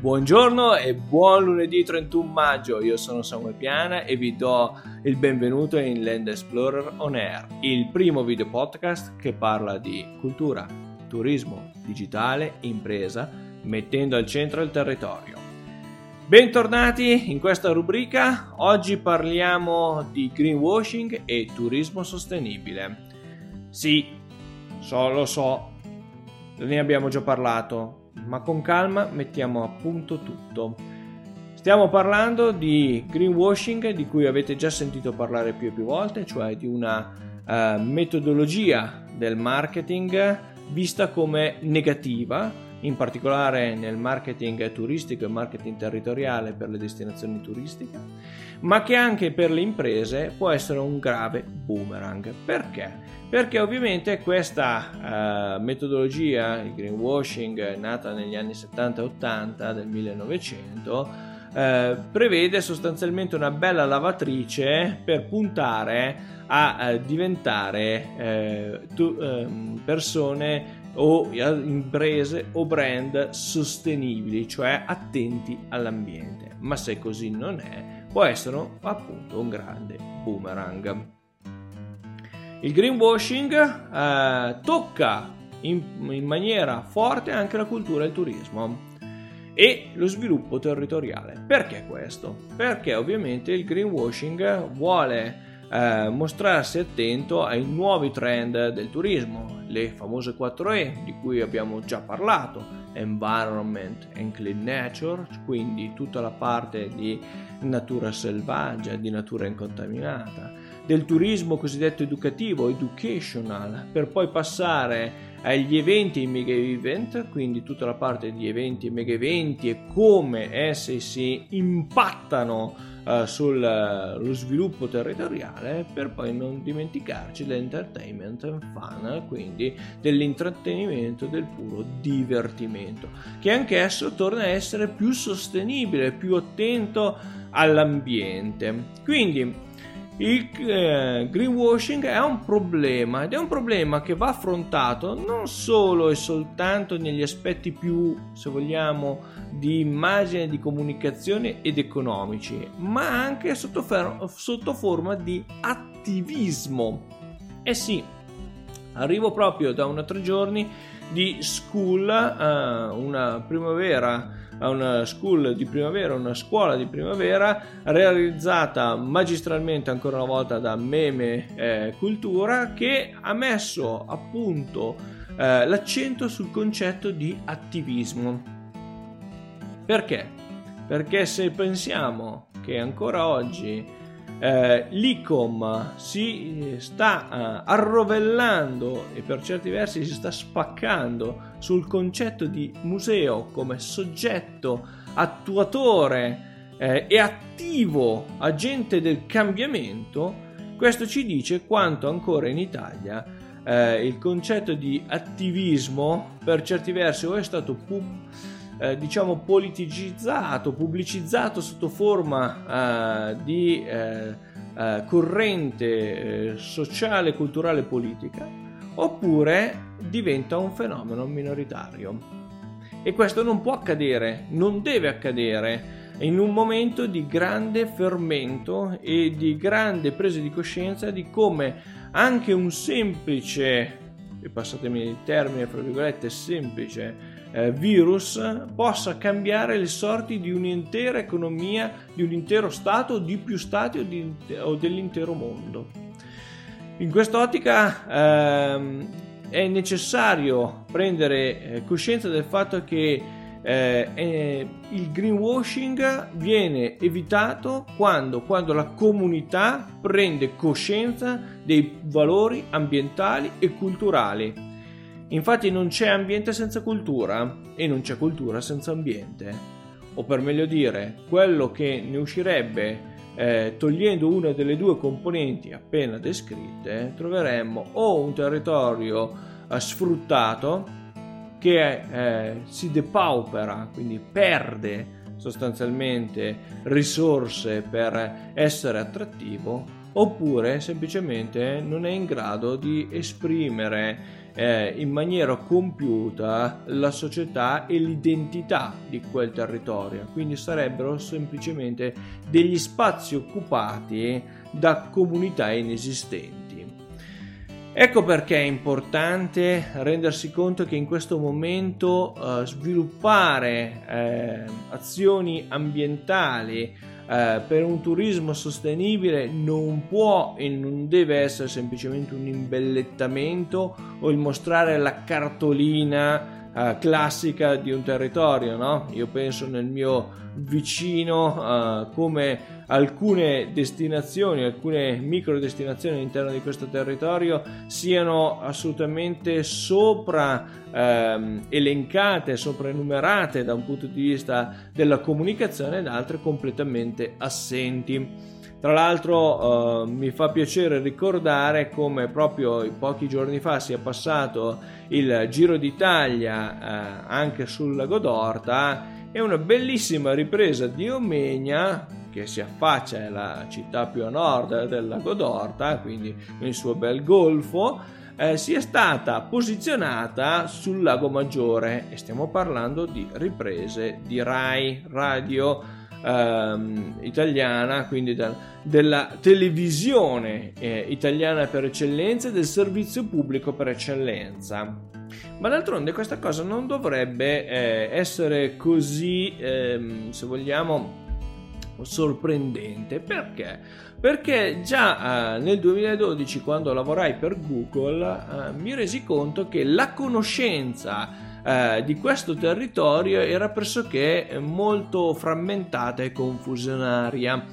Buongiorno e buon lunedì 31 maggio, io sono Samuel Piana e vi do il benvenuto in Land Explorer On Air, il primo video podcast che parla di cultura, turismo, digitale, impresa, mettendo al centro il territorio. Bentornati in questa rubrica, oggi parliamo di greenwashing e turismo sostenibile. Sì, so, lo so, ne abbiamo già parlato, ma con calma mettiamo a punto tutto. Stiamo parlando di greenwashing di cui avete già sentito parlare più e più volte, cioè di una uh, metodologia del marketing vista come negativa, in particolare nel marketing turistico e marketing territoriale per le destinazioni turistiche, ma che anche per le imprese può essere un grave boomerang. Perché? Perché ovviamente questa uh, metodologia, il greenwashing, nata negli anni 70 e 80 del 1900, uh, prevede sostanzialmente una bella lavatrice per puntare a uh, diventare eh, tu, ehm, persone o imprese o brand sostenibili, cioè attenti all'ambiente. Ma se così non è, può essere appunto un grande boomerang. Il greenwashing eh, tocca in, in maniera forte anche la cultura e il turismo e lo sviluppo territoriale. Perché questo? Perché ovviamente il greenwashing vuole eh, mostrarsi attento ai nuovi trend del turismo, le famose 4E di cui abbiamo già parlato, environment and clean nature, quindi tutta la parte di natura selvaggia, di natura incontaminata, del turismo cosiddetto educativo, educational, per poi passare agli eventi e mega event, quindi tutta la parte di eventi e mega eventi e come essi si impattano uh, sullo uh, sviluppo territoriale, per poi non dimenticarci dell'entertainment and fun, quindi dell'intrattenimento, del puro divertimento, che anch'esso torna a essere più sostenibile, più attento all'ambiente. Quindi il eh, greenwashing è un problema ed è un problema che va affrontato non solo e soltanto negli aspetti più, se vogliamo, di immagine, di comunicazione ed economici, ma anche sotto, fer- sotto forma di attivismo. Eh sì, arrivo proprio da una tre giorni di school, uh, una primavera a una school di primavera, una scuola di primavera realizzata magistralmente ancora una volta da Meme eh, Cultura che ha messo appunto eh, l'accento sul concetto di attivismo. Perché? Perché se pensiamo che ancora oggi eh, l'ICOM si sta eh, arrovellando e per certi versi si sta spaccando sul concetto di museo come soggetto attuatore eh, e attivo agente del cambiamento, questo ci dice quanto ancora in Italia eh, il concetto di attivismo per certi versi o è stato pub- eh, diciamo politicizzato, pubblicizzato sotto forma eh, di eh, eh corrente sociale, culturale e politica, oppure diventa un fenomeno minoritario. E questo non può accadere, non deve accadere in un momento di grande fermento e di grande presa di coscienza di come anche un semplice, e passatemi il termine, fra virgolette, semplice eh, virus possa cambiare le sorti di un'intera economia, di un intero Stato, di più Stati o, di, o dell'intero mondo. In quest'ottica ehm, è necessario prendere eh, coscienza del fatto che eh, eh, il greenwashing viene evitato quando, quando la comunità prende coscienza dei valori ambientali e culturali Infatti non c'è ambiente senza cultura e non c'è cultura senza ambiente. O per meglio dire, quello che ne uscirebbe eh, togliendo una delle due componenti appena descritte, troveremmo o un territorio eh, sfruttato che eh, si depaupera, quindi perde sostanzialmente risorse per essere attrattivo, oppure semplicemente non è in grado di esprimere eh, in maniera compiuta la società e l'identità di quel territorio. Quindi sarebbero semplicemente degli spazi occupati da comunità inesistenti. Ecco perché è importante rendersi conto che in questo momento eh, sviluppare eh, azioni ambientali eh, per un turismo sostenibile non può e non deve essere semplicemente un imbellettamento o il mostrare la cartolina uh, classica di un territorio, no? Io penso nel mio vicino uh, come alcune destinazioni, alcune micro destinazioni all'interno di questo territorio siano assolutamente sopra ehm, elencate, soprannumerate da un punto di vista della comunicazione ed altre completamente assenti. Tra l'altro eh, mi fa piacere ricordare come proprio pochi giorni fa sia passato il Giro d'Italia eh, anche sul lago d'Orta e una bellissima ripresa di Omegna che si affaccia alla città più a nord del lago d'Orta, quindi il suo bel golfo, eh, sia stata posizionata sul lago Maggiore e stiamo parlando di riprese di RAI Radio ehm, italiana, quindi da, della televisione eh, italiana per eccellenza e del servizio pubblico per eccellenza. Ma d'altronde questa cosa non dovrebbe eh, essere così, ehm, se vogliamo, sorprendente. Perché? Perché già eh, nel 2012, quando lavorai per Google, eh, mi resi conto che la conoscenza eh, di questo territorio era pressoché molto frammentata e confusionaria.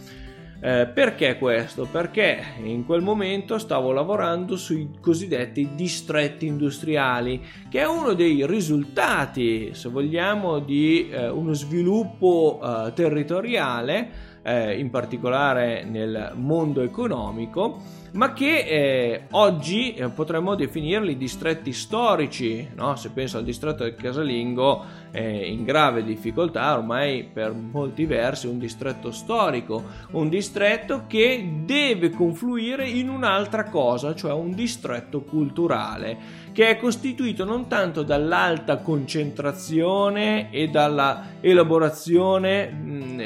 Eh, perché questo? Perché in quel momento stavo lavorando sui cosiddetti distretti industriali, che è uno dei risultati, se vogliamo, di eh, uno sviluppo eh, territoriale, eh, in particolare nel mondo economico, ma che eh, oggi eh, potremmo definirli distretti storici. No? Se penso al distretto del Casalingo, in grave difficoltà, ormai per molti versi un distretto storico, un distretto che deve confluire in un'altra cosa, cioè un distretto culturale, che è costituito non tanto dall'alta concentrazione e dalla elaborazione mh,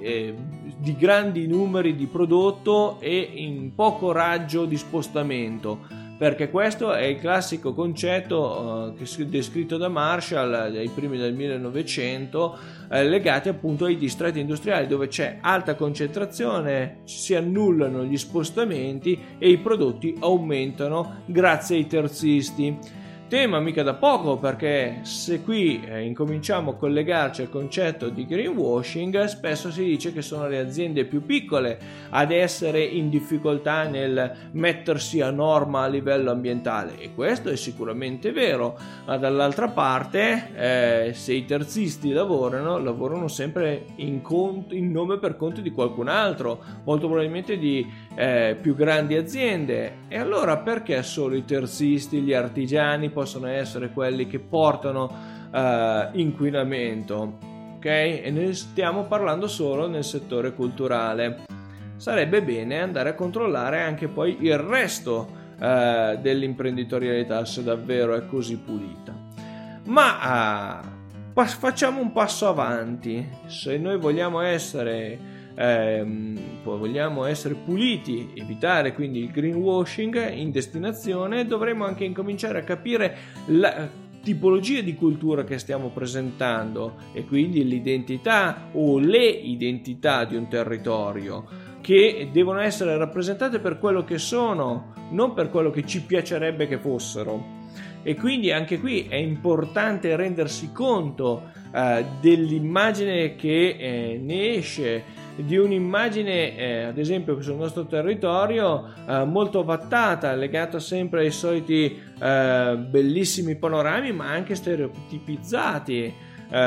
eh, di grandi numeri di prodotto e in poco raggio di spostamento perché questo è il classico concetto uh, descritto da Marshall ai primi del 1900 eh, legati appunto ai distretti industriali dove c'è alta concentrazione si annullano gli spostamenti e i prodotti aumentano grazie ai terzisti Tema mica da poco perché se qui eh, incominciamo a collegarci al concetto di greenwashing, spesso si dice che sono le aziende più piccole ad essere in difficoltà nel mettersi a norma a livello ambientale. E questo è sicuramente vero, ma dall'altra parte eh, se i terzisti lavorano, lavorano sempre in, conto, in nome per conto di qualcun altro, molto probabilmente di eh, più grandi aziende. E allora perché solo i terzisti, gli artigiani possono essere quelli che portano uh, inquinamento, ok? E ne stiamo parlando solo nel settore culturale. Sarebbe bene andare a controllare anche poi il resto uh, dell'imprenditorialità se davvero è così pulita. Ma uh, facciamo un passo avanti. Se noi vogliamo essere ehm, vogliamo essere puliti, evitare quindi il greenwashing in destinazione, dovremo anche incominciare a capire la tipologia di cultura che stiamo presentando e quindi l'identità o le identità di un territorio che devono essere rappresentate per quello che sono, non per quello che ci piacerebbe che fossero. E quindi anche qui è importante rendersi conto eh, dell'immagine che eh, ne esce di un'immagine, eh, ad esempio sul nostro territorio, eh, molto vattata, legata sempre ai soliti eh, bellissimi panorami, ma anche stereotipizzati. Eh,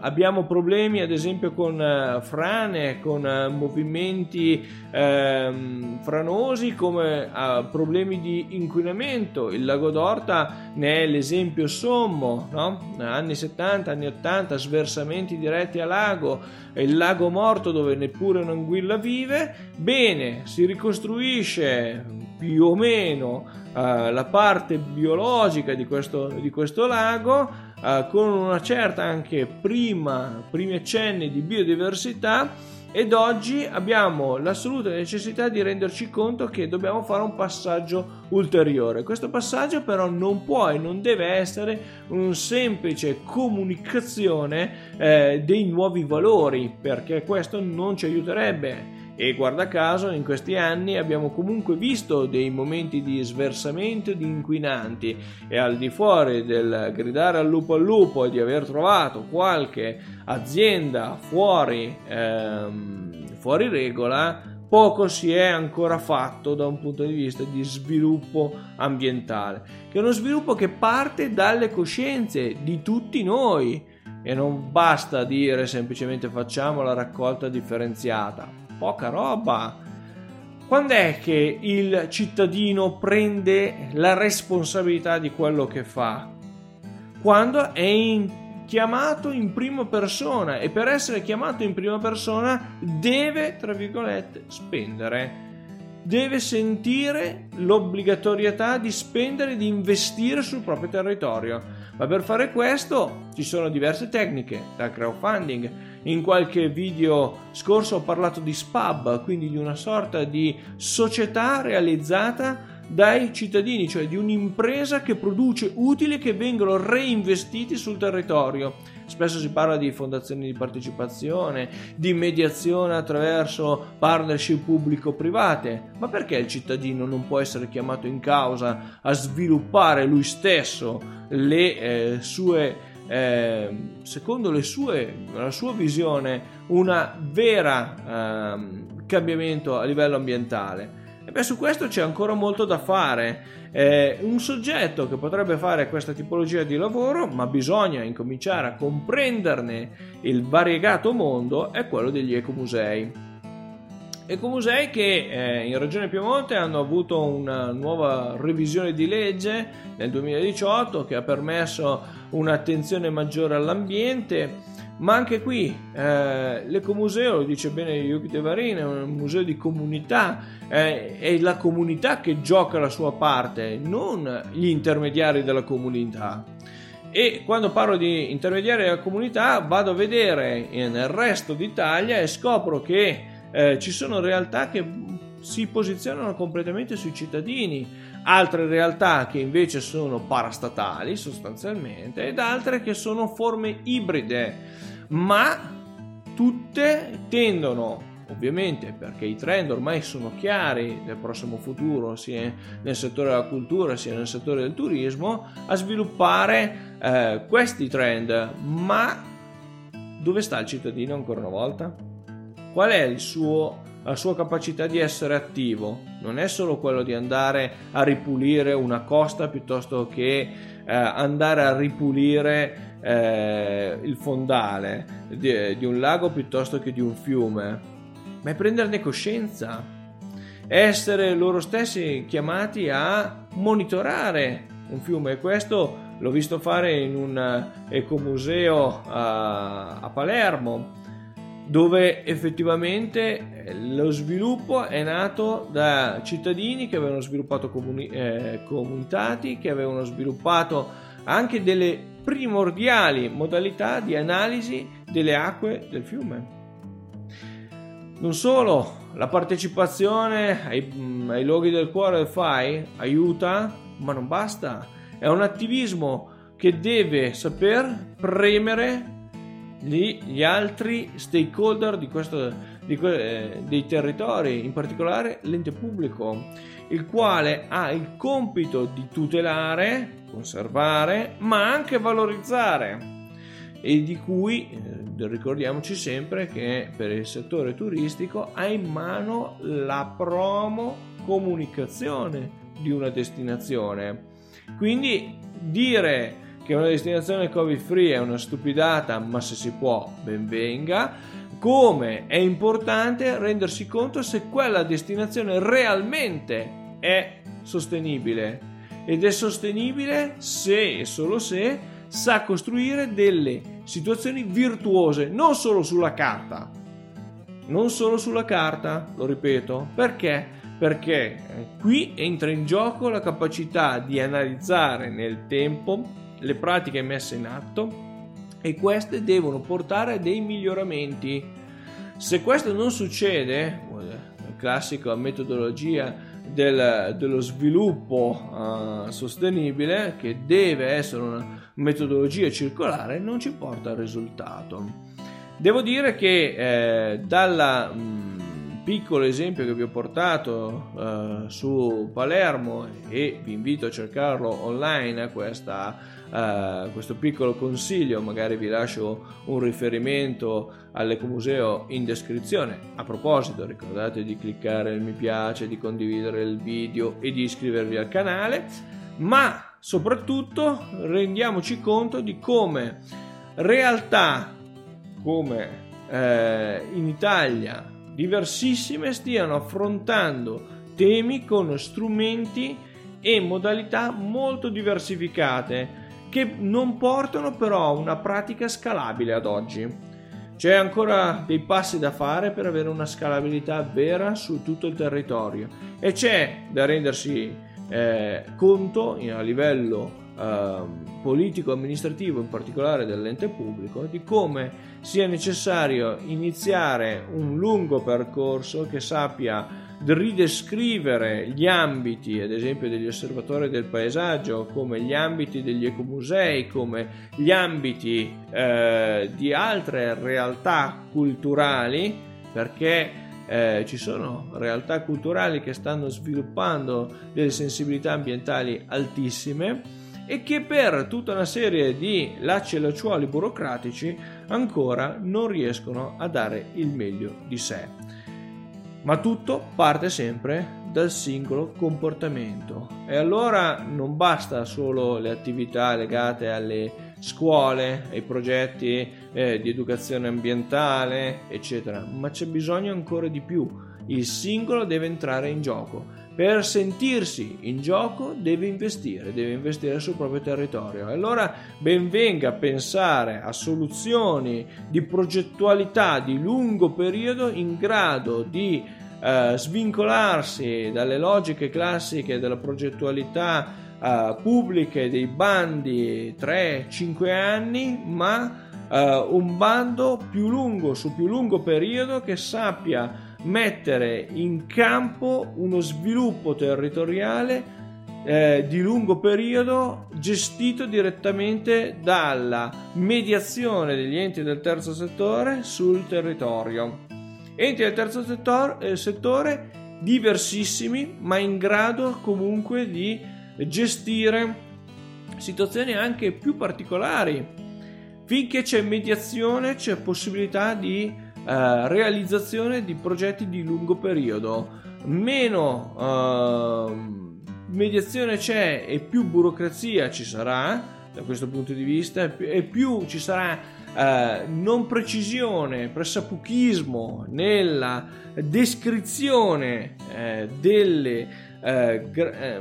abbiamo problemi ad esempio con eh, frane, con eh, movimenti ehm, franosi come eh, problemi di inquinamento. Il lago d'Orta ne è l'esempio sommo, no? anni 70, anni 80, sversamenti diretti a lago, il lago morto dove neppure un'anguilla vive. Bene, si ricostruisce più o meno uh, la parte biologica di questo, di questo lago uh, con una certa anche prima, primi accenni di biodiversità ed oggi abbiamo l'assoluta necessità di renderci conto che dobbiamo fare un passaggio ulteriore. Questo passaggio però non può e non deve essere un semplice comunicazione eh, dei nuovi valori perché questo non ci aiuterebbe e guarda caso in questi anni abbiamo comunque visto dei momenti di sversamento di inquinanti. E al di fuori del gridare al lupo al lupo e di aver trovato qualche azienda fuori, ehm, fuori regola poco si è ancora fatto da un punto di vista di sviluppo ambientale, che è uno sviluppo che parte dalle coscienze di tutti noi. E non basta dire semplicemente facciamo la raccolta differenziata poca roba. Quando è che il cittadino prende la responsabilità di quello che fa? Quando è in, chiamato in prima persona e per essere chiamato in prima persona deve, tra virgolette, spendere. Deve sentire l'obbligatorietà di spendere, di investire sul proprio territorio. Ma per fare questo ci sono diverse tecniche, dal crowdfunding in qualche video scorso ho parlato di SPAB, quindi di una sorta di società realizzata dai cittadini, cioè di un'impresa che produce utili che vengono reinvestiti sul territorio. Spesso si parla di fondazioni di partecipazione, di mediazione attraverso partnership pubblico-private, ma perché il cittadino non può essere chiamato in causa a sviluppare lui stesso le eh, sue eh, secondo sue, la sua visione, un vero eh, cambiamento a livello ambientale. E beh, su questo c'è ancora molto da fare. Eh, un soggetto che potrebbe fare questa tipologia di lavoro, ma bisogna incominciare a comprenderne il variegato mondo, è quello degli ecomusei. Ecomusei che eh, in Regione Piemonte hanno avuto una nuova revisione di legge nel 2018 che ha permesso un'attenzione maggiore all'ambiente, ma anche qui eh, l'ecomuseo, lo dice bene Yuki De Varine, è un museo di comunità, eh, è la comunità che gioca la sua parte, non gli intermediari della comunità. E quando parlo di intermediari della comunità vado a vedere nel resto d'Italia e scopro che eh, ci sono realtà che si posizionano completamente sui cittadini, altre realtà che invece sono parastatali sostanzialmente ed altre che sono forme ibride, ma tutte tendono ovviamente perché i trend ormai sono chiari nel prossimo futuro sia nel settore della cultura sia nel settore del turismo a sviluppare eh, questi trend ma dove sta il cittadino ancora una volta? Qual è suo, la sua capacità di essere attivo? Non è solo quello di andare a ripulire una costa piuttosto che eh, andare a ripulire eh, il fondale di, di un lago piuttosto che di un fiume, ma è prenderne coscienza, essere loro stessi chiamati a monitorare un fiume. E questo l'ho visto fare in un ecomuseo a, a Palermo dove effettivamente eh, lo sviluppo è nato da cittadini che avevano sviluppato comuni- eh, comitati, che avevano sviluppato anche delle primordiali modalità di analisi delle acque del fiume. Non solo, la partecipazione ai, mm, ai luoghi del cuore del FAI aiuta, ma non basta. È un attivismo che deve saper premere gli altri stakeholder di questo, di, eh, dei territori, in particolare l'ente pubblico, il quale ha il compito di tutelare, conservare, ma anche valorizzare e di cui eh, ricordiamoci sempre che per il settore turistico ha in mano la promo comunicazione di una destinazione. Quindi dire che una destinazione covid free è una stupidata, ma se si può ben venga, come è importante rendersi conto se quella destinazione realmente è sostenibile ed è sostenibile se e solo se sa costruire delle situazioni virtuose, non solo sulla carta. Non solo sulla carta, lo ripeto, perché? Perché eh, qui entra in gioco la capacità di analizzare nel tempo le pratiche messe in atto e queste devono portare a dei miglioramenti. Se questo non succede, la classica metodologia del, dello sviluppo uh, sostenibile, che deve essere una metodologia circolare, non ci porta al risultato. Devo dire che eh, dalla mh, piccolo esempio che vi ho portato uh, su Palermo e vi invito a cercarlo online questa, questo piccolo consiglio magari vi lascio un riferimento all'Ecomuseo in descrizione. A proposito ricordate di cliccare il mi piace di condividere il video e di iscrivervi al canale ma soprattutto rendiamoci conto di come realtà come eh, in Italia diversissime stiano affrontando temi con strumenti e modalità molto diversificate che non portano però a una pratica scalabile ad oggi. C'è ancora dei passi da fare per avere una scalabilità vera su tutto il territorio e c'è da rendersi eh, conto a livello eh, politico-amministrativo, in particolare dell'ente pubblico, di come sia necessario iniziare un lungo percorso che sappia ridescrivere gli ambiti, ad esempio degli osservatori del paesaggio, come gli ambiti degli ecomusei, come gli ambiti eh, di altre realtà culturali, perché eh, ci sono realtà culturali che stanno sviluppando delle sensibilità ambientali altissime e che per tutta una serie di lacci e lacciuoli burocratici ancora non riescono a dare il meglio di sé. Ma tutto parte sempre dal singolo comportamento e allora non basta solo le attività legate alle scuole, ai progetti eh, di educazione ambientale, eccetera, ma c'è bisogno ancora di più. Il singolo deve entrare in gioco per sentirsi in gioco deve investire, deve investire sul proprio territorio. Allora ben venga pensare a soluzioni di progettualità di lungo periodo in grado di eh, svincolarsi dalle logiche classiche della progettualità eh, pubbliche dei bandi 3-5 anni, ma eh, un bando più lungo su più lungo periodo che sappia mettere in campo uno sviluppo territoriale eh, di lungo periodo gestito direttamente dalla mediazione degli enti del terzo settore sul territorio. Enti del terzo settore, eh, settore diversissimi ma in grado comunque di gestire situazioni anche più particolari. Finché c'è mediazione c'è possibilità di eh, realizzazione di progetti di lungo periodo. Meno uh, mediazione c'è e più burocrazia ci sarà da questo punto di vista e più ci sarà uh, non precisione, pressapuchismo nella descrizione uh, delle, uh,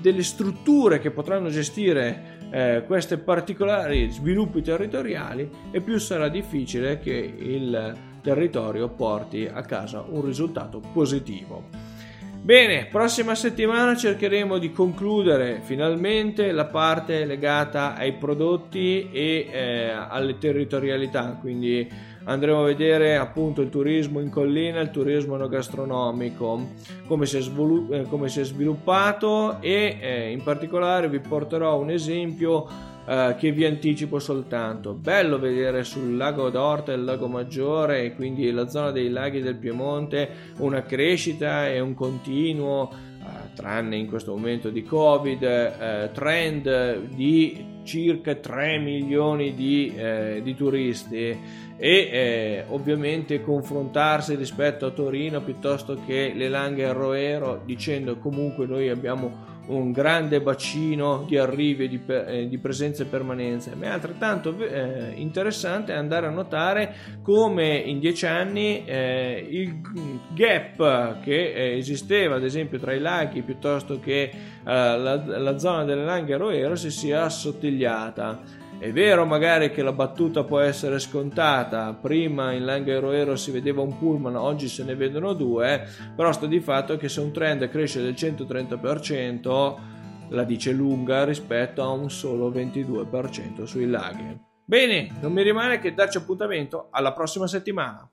delle, strutture che potranno gestire eh, questi particolari sviluppi territoriali e più sarà difficile che il territorio porti a casa un risultato positivo. Bene, prossima settimana cercheremo di concludere finalmente la parte legata ai prodotti e eh, alle territorialità, quindi andremo a vedere appunto il turismo in collina, il turismo enogastronomico, come si è, svolu- eh, come si è sviluppato e eh, in particolare vi porterò un esempio eh, che vi anticipo soltanto. Bello vedere sul lago d'Orta e il lago Maggiore e quindi la zona dei laghi del Piemonte una crescita e un continuo, eh, tranne in questo momento di Covid, eh, trend di circa 3 milioni di, eh, di turisti e eh, ovviamente confrontarsi rispetto a Torino piuttosto che le Langhe e Roero dicendo comunque noi abbiamo un grande bacino di arrivi e di, eh, di presenze e permanenze, ma è altrettanto eh, interessante andare a notare come in dieci anni eh, il gap che eh, esisteva ad esempio tra i laghi piuttosto che eh, la, la, zona delle Langhe Roero si sia assottigliata. È vero magari che la battuta può essere scontata, prima in Langhe Roero si vedeva un pullman, oggi se ne vedono due, però sta di fatto che se un trend cresce del 130% la dice lunga rispetto a un solo 22% sui laghi. Bene, non mi rimane che darci appuntamento alla prossima settimana.